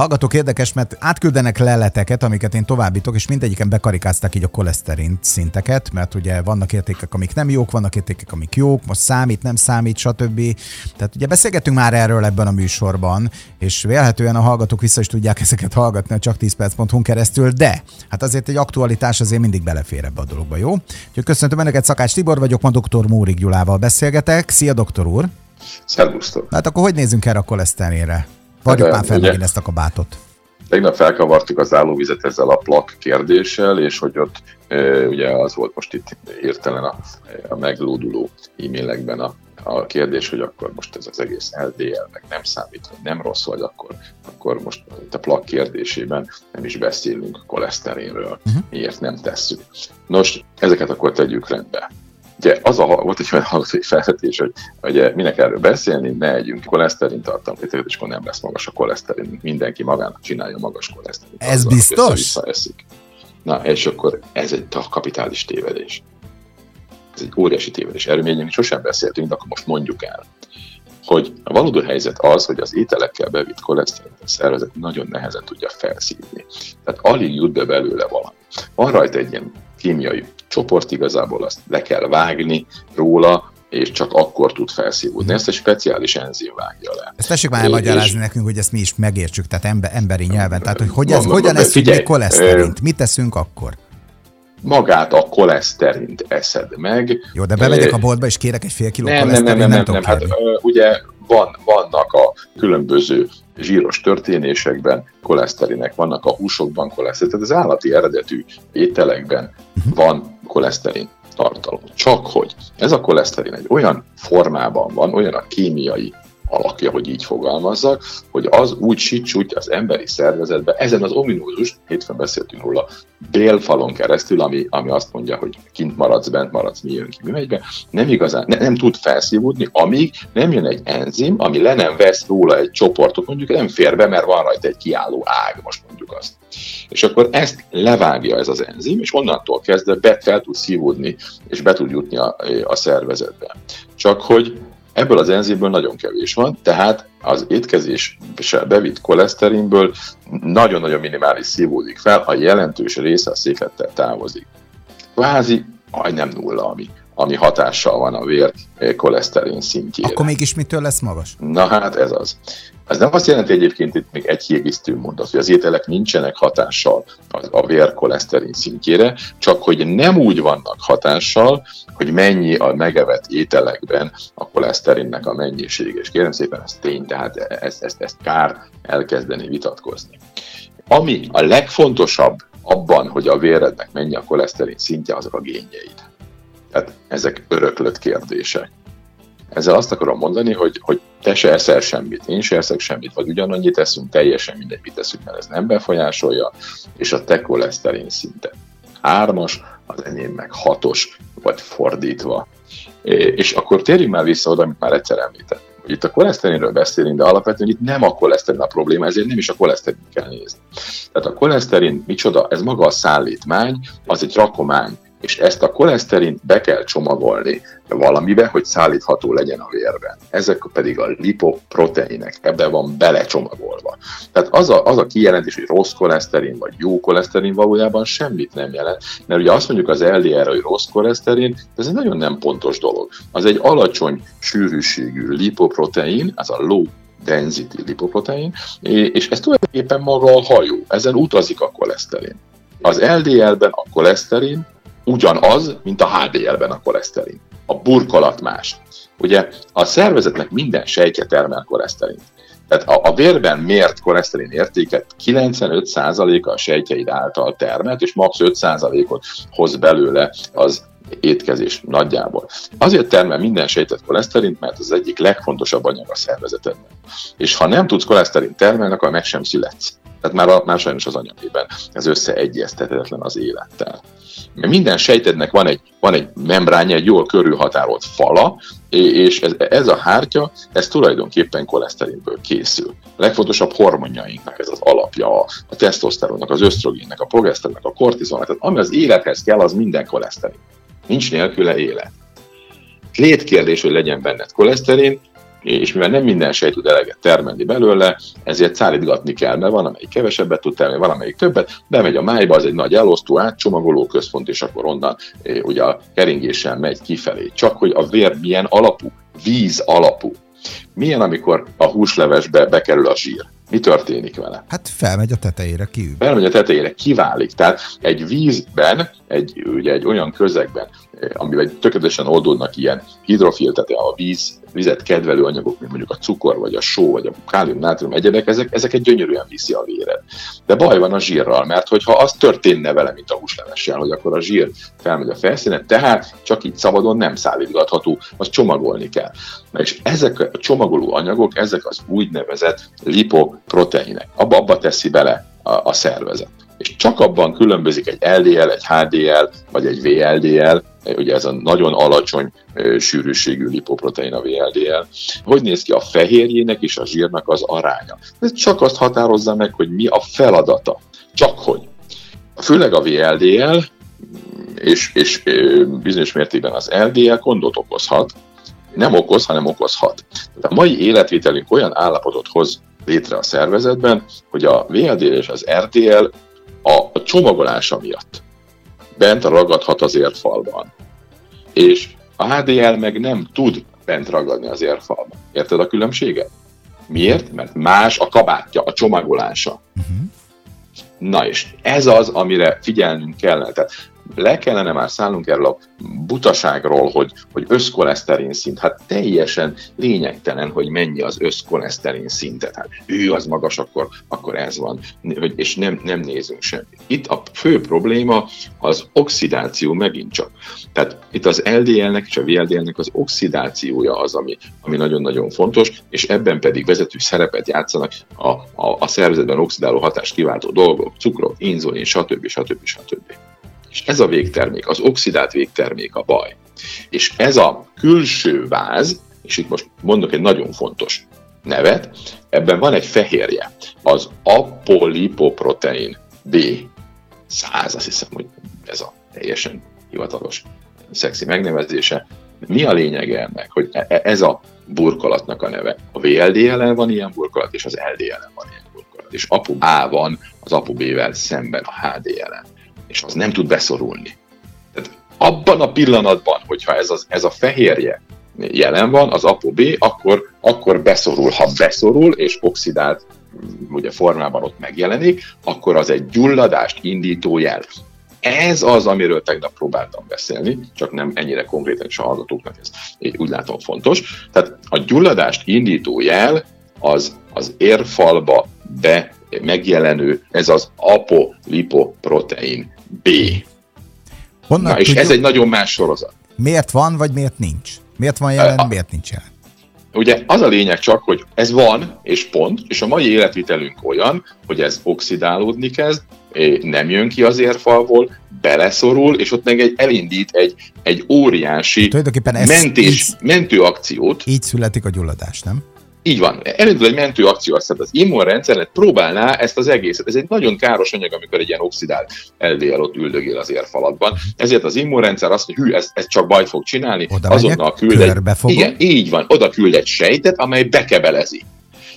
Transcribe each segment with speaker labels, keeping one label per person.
Speaker 1: Hallgatók érdekes, mert átküldenek leleteket, amiket én továbbítok, és mindegyiken bekarikázták így a koleszterin szinteket, mert ugye vannak értékek, amik nem jók, vannak értékek, amik jók, most számít, nem számít, stb. Tehát ugye beszélgetünk már erről ebben a műsorban, és vélhetően a hallgatók vissza is tudják ezeket hallgatni a csak 10 perc.hu keresztül, de hát azért egy aktualitás azért mindig belefér ebbe a dologba, jó? Úgyhogy köszöntöm Önöket, Szakács Tibor vagyok, ma dr. Mórik Gyulával beszélgetek. Szia, doktor úr!
Speaker 2: Szervusztok!
Speaker 1: Hát akkor hogy nézzünk erre a koleszterinre? Vagyok hát, már fel ugye, ezt a kabátot.
Speaker 2: Tegnap felkavartuk az állóvizet ezzel a plak kérdéssel, és hogy ott e, ugye az volt most itt hirtelen a, a meglóduló e-mailekben a, a kérdés, hogy akkor most ez az egész LDL meg nem számít, hogy nem rossz vagy, akkor, akkor most itt a plak kérdésében nem is beszélünk koleszterinről, uh-huh. miért nem tesszük. Nos, ezeket akkor tegyük rendbe. Ugye az a, volt egy olyan hallgatói felvetés, hogy ugye minek erről beszélni, ne együnk koleszterin tartalmat, és akkor nem lesz magas a koleszterin, mindenki magának csinálja magas koleszterin.
Speaker 1: Ez biztos?
Speaker 2: Eszik. Na, és akkor ez egy kapitális tévedés. Ez egy óriási tévedés. Erről még sosem beszéltünk, de akkor most mondjuk el hogy a valódi helyzet az, hogy az ételekkel bevitt koleszterin a szervezet nagyon nehezen tudja felszívni. Tehát alig jut be belőle valami. Van rajta egy ilyen kémiai csoport, igazából azt le kell vágni róla, és csak akkor tud felszívódni. Ezt egy speciális enzim vágja le.
Speaker 1: Ezt tessék már elmagyarázni nekünk, hogy ezt mi is megértsük, tehát ember, emberi nyelven. Tehát, hogy, hogy ez, hogyan eszünk mi koleszterint? Mit teszünk akkor?
Speaker 2: magát a koleszterint eszed meg.
Speaker 1: Jó, de bemegyek a boltba, és kérek egy fél kiló nem, koleszterin,
Speaker 2: nem, nem, nem, nem, nem, nem. Hát, ugye van, vannak a különböző zsíros történésekben koleszterinek, vannak a húsokban koleszterin, tehát az állati eredetű ételekben uh-huh. van koleszterin tartalom. Csak hogy ez a koleszterin egy olyan formában van, olyan a kémiai alakja, hogy így fogalmazzak, hogy az úgy sicsúgy az emberi szervezetbe, ezen az ominózus, hétfőn beszéltünk róla, bélfalon keresztül, ami, ami azt mondja, hogy kint maradsz, bent maradsz, mi jön ki, mi megy be, nem igazán, ne, nem tud felszívódni, amíg nem jön egy enzim, ami le nem vesz róla egy csoportot, mondjuk nem fér be, mert van rajta egy kiálló ág, most mondjuk azt. És akkor ezt levágja ez az enzim, és onnantól kezdve be fel tud szívódni, és be tud jutni a, a szervezetbe. Csak hogy Ebből az enzimből nagyon kevés van, tehát az étkezéssel bevitt koleszterinből nagyon-nagyon minimális szívódik fel, a jelentős része a széklettel távozik. Kvázi majdnem nulla, ami, ami hatással van a vér koleszterin szintjére.
Speaker 1: Akkor mégis mitől lesz magas?
Speaker 2: Na hát ez az. Ez nem azt jelenti egyébként itt még egy kiegészítő mondat, hogy az ételek nincsenek hatással a vérkoleszterin szintjére, csak hogy nem úgy vannak hatással, hogy mennyi a megevett ételekben a koleszterinnek a mennyiség. És kérem szépen, ez tény, tehát ezt, ezt, ezt kár elkezdeni vitatkozni. Ami a legfontosabb abban, hogy a vérednek mennyi a koleszterin szintje, azok a génjeid. Tehát ezek öröklött kérdések. Ezzel azt akarom mondani, hogy, hogy te se eszel semmit, én se eszek semmit, vagy ugyanannyit eszünk, teljesen mindegy, mit eszünk, mert ez nem befolyásolja, és a te koleszterin szinte hármas, az enyém meg hatos, vagy fordítva. És akkor térjünk már vissza oda, amit már egyszer említettem. Itt a koleszterinről beszélünk, de alapvetően itt nem a koleszterin a probléma, ezért nem is a koleszterin kell nézni. Tehát a koleszterin micsoda? Ez maga a szállítmány, az egy rakomány és ezt a koleszterint be kell csomagolni valamibe, hogy szállítható legyen a vérben. Ezek pedig a lipoproteinek, ebbe van belecsomagolva. Tehát az a, az a kijelentés, hogy rossz koleszterin vagy jó koleszterin valójában semmit nem jelent, mert ugye azt mondjuk az LDR, hogy rossz koleszterin, ez egy nagyon nem pontos dolog. Az egy alacsony sűrűségű lipoprotein, az a low density lipoprotein, és ez tulajdonképpen maga a hajó, ezen utazik a koleszterin. Az LDL-ben a koleszterin ugyanaz, mint a HDL-ben a koleszterin. A burkolat más. Ugye a szervezetnek minden sejtje termel koleszterint. Tehát a, a vérben mért koleszterin értéket 95%-a a sejtjeid által termelt, és max. 5%-ot hoz belőle az étkezés nagyjából. Azért termel minden sejtet koleszterint, mert az egyik legfontosabb anyag a szervezetedben. És ha nem tudsz koleszterint termelni, akkor meg sem születsz. Tehát már, a, már sajnos az anyagében ez összeegyeztethetetlen az élettel. Mert minden sejtednek van egy, van egy membránja, egy jól körülhatárolt fala, és ez, ez a hártya, ez tulajdonképpen koleszterinből készül. A legfontosabb hormonjainknak ez az alapja, a, a tesztoszteronnak, az ösztrogénnek, a progeszteronnak, a kortizonnak, tehát ami az élethez kell, az minden koleszterin. Nincs nélküle élet. Létkérdés, hogy legyen benned koleszterin, és mivel nem minden sejt tud eleget termelni belőle, ezért szállítgatni kell, mert van, amelyik kevesebbet tud termelni, van, amelyik többet, bemegy a májba, az egy nagy elosztó, átcsomagoló központ, és akkor onnan eh, ugye a keringéssel megy kifelé. Csak hogy a vér milyen alapú, víz alapú. Milyen, amikor a húslevesbe bekerül a zsír? Mi történik vele?
Speaker 1: Hát felmegy a tetejére, kiül.
Speaker 2: Felmegy a tetejére, kiválik. Tehát egy vízben, egy, ugye egy olyan közegben, eh, amiben tökéletesen oldódnak ilyen hidrofil, tehát a víz vizet kedvelő anyagok, mint mondjuk a cukor, vagy a só, vagy a kálium, nátrium, egyebek, ezek, ezeket gyönyörűen viszi a véred. De baj van a zsírral, mert hogyha az történne vele, mint a húslevessel, hogy akkor a zsír felmegy a felszínen, tehát csak így szabadon nem szállítgatható, az csomagolni kell. És ezek a csomagoló anyagok, ezek az úgynevezett lipoproteinek. Abba, abba teszi bele a, a szervezet és csak abban különbözik egy LDL, egy HDL vagy egy VLDL, ugye ez a nagyon alacsony sűrűségű lipoprotein a VLDL. Hogy néz ki a fehérjének és a zsírnak az aránya? Ez csak azt határozza meg, hogy mi a feladata. Csak hogy. Főleg a VLDL és, és bizonyos mértékben az LDL gondot okozhat, nem okoz, hanem okozhat. Tehát a mai életvételünk olyan állapotot hoz létre a szervezetben, hogy a VLDL és az RDL a, a csomagolása miatt bent ragadhat az érfalban. És a HDL meg nem tud bent ragadni az érfalban. Érted a különbséget? Miért? Mert más a kabátja, a csomagolása. Uh-huh. Na és ez az, amire figyelnünk kellene. Tehát le kellene már szállnunk erről a butaságról, hogy, hogy összkoleszterin szint, hát teljesen lényegtelen, hogy mennyi az összkoleszterin szintet. Hát ő az magas, akkor, akkor ez van, és nem, nem nézünk semmit. Itt a fő probléma az oxidáció megint csak. Tehát itt az LDL-nek és a VLDL-nek az oxidációja az, ami, ami nagyon-nagyon fontos, és ebben pedig vezető szerepet játszanak a, a, a szervezetben oxidáló hatást kiváltó dolgok, cukrok, inzulin, stb. stb. stb. stb. És ez a végtermék, az oxidált végtermék a baj. És ez a külső váz, és itt most mondok egy nagyon fontos nevet, ebben van egy fehérje, az apolipoprotein B. 100, azt hiszem, hogy ez a teljesen hivatalos szexi megnevezése. Mi a lényege ennek, hogy e- e- ez a burkolatnak a neve? A VLDL-en van ilyen burkolat, és az LDL-en van ilyen burkolat. És apu A van az apu B-vel szemben a HDL-en és az nem tud beszorulni. Tehát abban a pillanatban, hogyha ez, az, ez a fehérje jelen van, az ApoB, akkor, akkor beszorul. Ha beszorul, és oxidált mm, ugye formában ott megjelenik, akkor az egy gyulladást indító jel. Ez az, amiről tegnap próbáltam beszélni, csak nem ennyire konkrétan is a hallgatóknak ez úgy látom fontos. Tehát a gyulladást indító jel az az érfalba be megjelenő, ez az apolipoprotein B. Honnan Na, és tudjuk, ez egy nagyon más sorozat.
Speaker 1: Miért van, vagy miért nincs? Miért van jelen, a, miért nincs jelen?
Speaker 2: Ugye az a lényeg csak, hogy ez van, és pont, és a mai életvitelünk olyan, hogy ez oxidálódni kezd, nem jön ki az érfalból, beleszorul, és ott meg egy, elindít egy, egy óriási mentés, így, mentőakciót.
Speaker 1: Így születik a gyulladás, nem?
Speaker 2: Így van. Elindul egy mentő akció, azt az immunrendszeret próbálná ezt az egészet. Ez egy nagyon káros anyag, amikor egy ilyen oxidált LDL ott üldögél az érfalatban. Ezért az immunrendszer azt mondja, hű, ez, ez csak bajt fog csinálni,
Speaker 1: oda azonnal küld egy,
Speaker 2: igen, így van, oda küld egy sejtet, amely bekebelezi.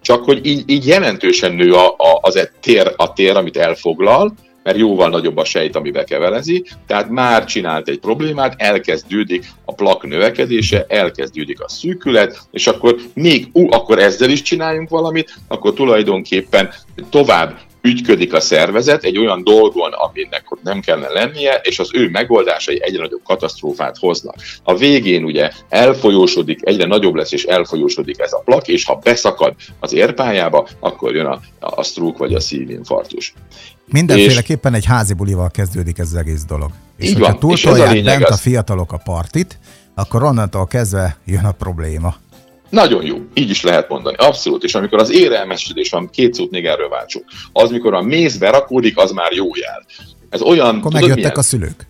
Speaker 2: Csak hogy így, így jelentősen nő a, a, az a tér, a tér, amit elfoglal, mert jóval nagyobb a sejt, ami bekevelezi, tehát már csinált egy problémát, elkezdődik a plak növekedése, elkezdődik a szűkület, és akkor még, ú, akkor ezzel is csináljunk valamit, akkor tulajdonképpen tovább ügyködik a szervezet egy olyan dolgon, aminek nem kellene lennie, és az ő megoldásai egyre nagyobb katasztrófát hoznak. A végén ugye elfolyósodik, egyre nagyobb lesz, és elfolyósodik ez a plak, és ha beszakad az érpályába, akkor jön a, a stroke vagy a szívinfarktus.
Speaker 1: Mindenféleképpen és... egy házi bulival kezdődik ez az egész dolog. És így hogyha túltolják bent az... a fiatalok a partit, akkor onnantól kezdve jön a probléma.
Speaker 2: Nagyon jó, így is lehet mondani, abszolút. És amikor az érelmesedés van, két szót még erről váltsuk, az, mikor a méz berakódik, az már jó jel. Ez olyan...
Speaker 1: Akkor tudod, megjöttek milyen? a szülők.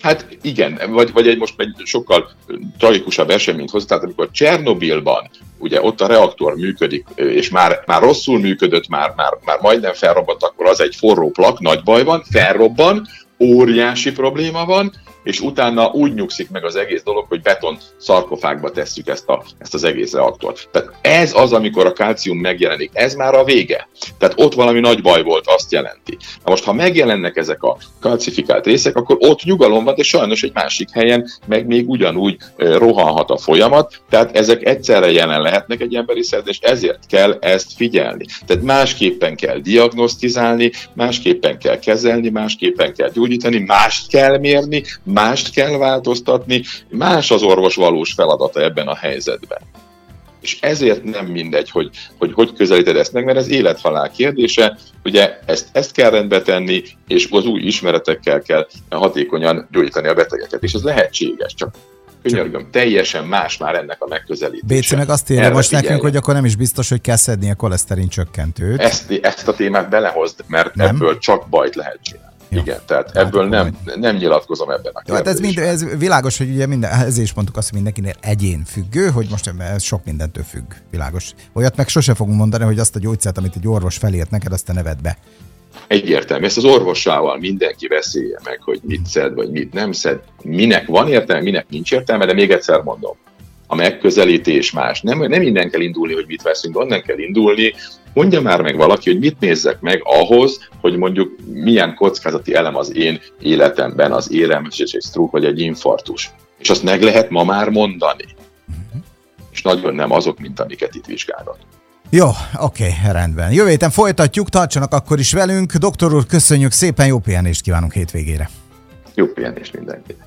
Speaker 2: Hát igen, vagy, vagy egy most egy sokkal tragikusabb eseményt hoz, tehát amikor Csernobilban ugye ott a reaktor működik, és már, már rosszul működött, már, már, már majdnem felrobbant, akkor az egy forró plak, nagy baj van, felrobban, óriási probléma van, és utána úgy nyugszik meg az egész dolog, hogy beton szarkofágba tesszük ezt, a, ezt az egész reaktort. Tehát ez az, amikor a kalcium megjelenik. Ez már a vége. Tehát ott valami nagy baj volt, azt jelenti. Na most, ha megjelennek ezek a kalcifikált részek, akkor ott nyugalom van, de sajnos egy másik helyen meg még ugyanúgy rohanhat a folyamat, tehát ezek egyszerre jelen lehetnek egy emberi szervezetben, és ezért kell ezt figyelni. Tehát másképpen kell diagnosztizálni, másképpen kell kezelni, másképpen kell gyógyítani, mást kell mérni, mást kell változtatni, más az orvos valós feladata ebben a helyzetben. És ezért nem mindegy, hogy hogy, hogy közelíted ezt meg, mert ez élethalál kérdése, ugye ezt, ezt kell rendbe tenni, és az új ismeretekkel kell hatékonyan gyógyítani a betegeket. És ez lehetséges, csak könyörgöm, teljesen más már ennek a megközelítése.
Speaker 1: Béci meg azt írja most figyelj. nekünk, hogy akkor nem is biztos, hogy kell szedni a koleszterin csökkentőt.
Speaker 2: Ezt, ezt a témát belehozd, mert nem? ebből csak bajt lehet csinálni. Igen, tehát hát ebből nem, nem nyilatkozom ebben a
Speaker 1: kérdésben. Hát ez, mind, ez világos, hogy ugye minden, ezért is mondtuk azt, hogy mindenkinél egyén függő, hogy most ez sok mindentől függ. Világos. Olyat meg sose fogunk mondani, hogy azt a gyógyszert, amit egy orvos felírt neked, azt te neved be.
Speaker 2: Egyértelmű. Ezt az orvosával mindenki beszélje meg, hogy mit szed, vagy mit nem szed. Minek van értelme, minek nincs értelme, de még egyszer mondom, a megközelítés más. Nem, nem innen kell indulni, hogy mit veszünk, onnan kell indulni, Mondja már meg valaki, hogy mit nézzek meg ahhoz, hogy mondjuk milyen kockázati elem az én életemben, az érelmes és egy stroke vagy egy infartus. És azt meg lehet ma már mondani. Uh-huh. És nagyon nem azok, mint amiket itt vizsgálnak.
Speaker 1: Jó, oké, rendben. Jövő héten folytatjuk, tartsanak akkor is velünk. Doktor úr, köszönjük szépen, jó pihenést kívánunk hétvégére.
Speaker 2: Jó pihenést mindenkinek.